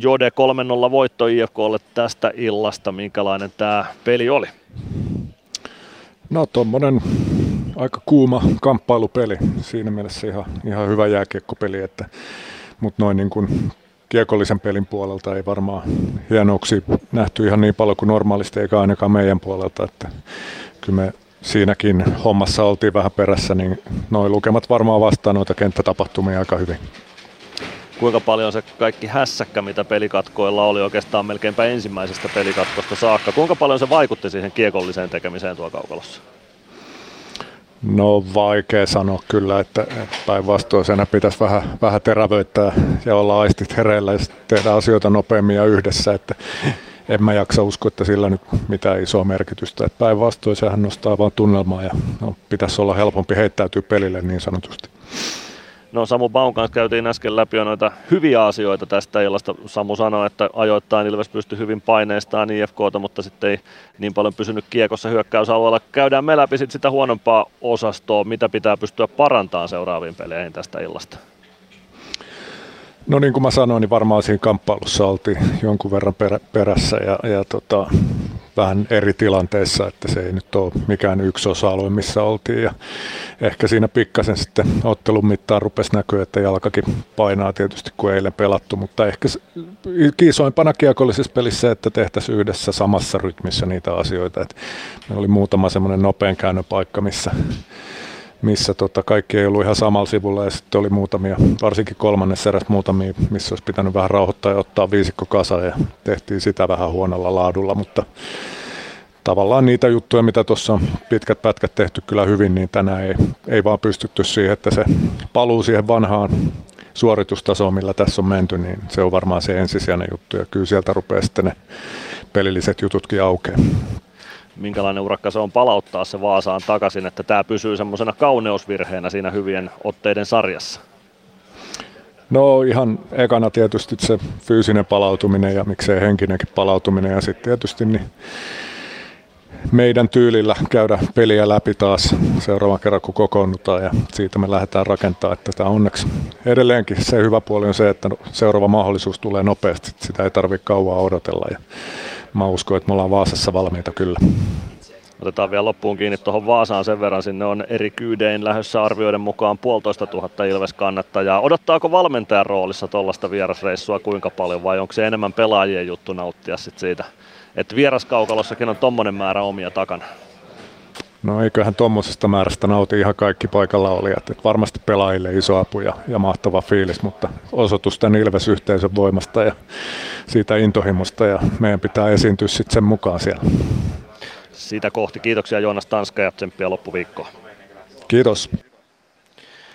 Jode 3-0 voitto IFKlle tästä illasta. Minkälainen tämä peli oli? No tuommoinen aika kuuma kamppailupeli. Siinä mielessä ihan, ihan hyvä jääkiekkopeli, että, mutta noin niin kuin kiekollisen pelin puolelta ei varmaan hienouksia nähty ihan niin paljon kuin normaalisti, eikä ainakaan meidän puolelta, että kyllä me siinäkin hommassa oltiin vähän perässä, niin noin lukemat varmaan vastaa noita kenttätapahtumia aika hyvin. Kuinka paljon se kaikki hässäkkä, mitä pelikatkoilla oli oikeastaan melkeinpä ensimmäisestä pelikatkosta saakka, kuinka paljon se vaikutti siihen kiekolliseen tekemiseen tuo kaukalossa? No vaikea sanoa kyllä, että, päinvastoin sen pitäisi vähän, vähän terävöittää ja olla aistit hereillä ja tehdä asioita nopeammin ja yhdessä, että en mä jaksa uskoa, että sillä nyt mitään isoa merkitystä. Päinvastoin sehän nostaa vaan tunnelmaa ja no, pitäisi olla helpompi heittäytyä pelille niin sanotusti. No Samu Baun kanssa käytiin äsken läpi jo noita hyviä asioita tästä illasta. Samu sanoi, että ajoittain Ilves pystyi hyvin paineistaan IFKta, mutta sitten ei niin paljon pysynyt kiekossa hyökkäysalueella. Käydään me läpi sit sitä huonompaa osastoa, mitä pitää pystyä parantamaan seuraaviin peleihin tästä illasta. No niin kuin mä sanoin, niin varmaan siinä kamppailussa oltiin jonkun verran perä, perässä ja, ja tota, vähän eri tilanteissa, että se ei nyt ole mikään yksi osa-alue, missä oltiin. Ja ehkä siinä pikkasen sitten ottelun mittaan rupesi näkyä, että jalkakin painaa tietysti kuin eilen pelattu, mutta ehkä kiisoimpana kiekollisessa pelissä, että tehtäisiin yhdessä samassa rytmissä niitä asioita. Että meillä oli muutama semmoinen nopean käynnön paikka, missä missä tota, kaikki ei ollut ihan samalla sivulla ja sitten oli muutamia, varsinkin kolmannessa erässä muutamia, missä olisi pitänyt vähän rauhoittaa ja ottaa viisikko kasa ja tehtiin sitä vähän huonolla laadulla, mutta tavallaan niitä juttuja, mitä tuossa on pitkät pätkät tehty kyllä hyvin, niin tänään ei, ei vaan pystytty siihen, että se paluu siihen vanhaan suoritustasoon, millä tässä on menty, niin se on varmaan se ensisijainen juttu ja kyllä sieltä rupeaa sitten ne pelilliset jututkin aukeaa minkälainen urakka se on palauttaa se Vaasaan takaisin, että tämä pysyy semmoisena kauneusvirheenä siinä hyvien otteiden sarjassa? No ihan ekana tietysti se fyysinen palautuminen ja miksei henkinenkin palautuminen ja sitten tietysti niin meidän tyylillä käydä peliä läpi taas seuraavan kerran kun kokoonnutaan ja siitä me lähdetään rakentamaan, että tämä onneksi edelleenkin se hyvä puoli on se, että seuraava mahdollisuus tulee nopeasti, sitä ei tarvitse kauan odotella ja mä uskon, että me ollaan Vaasassa valmiita kyllä. Otetaan vielä loppuun kiinni tuohon Vaasaan sen verran. Sinne on eri kyydein lähdössä arvioiden mukaan puolitoista tuhatta Ilves kannattajaa. Odottaako valmentajan roolissa tuollaista vierasreissua kuinka paljon vai onko se enemmän pelaajien juttu nauttia sit siitä, että vieraskaukalossakin on tommonen määrä omia takana? No eiköhän tuommoisesta määrästä nauti ihan kaikki paikalla olijat. Et varmasti pelaajille iso apu ja, ja mahtava fiilis, mutta osoitus tämän Ilves-yhteisön voimasta ja siitä intohimosta ja meidän pitää esiintyä sitten sen mukaan siellä. Sitä kohti. Kiitoksia Joonas Tanska ja tsemppiä loppuviikkoa. Kiitos.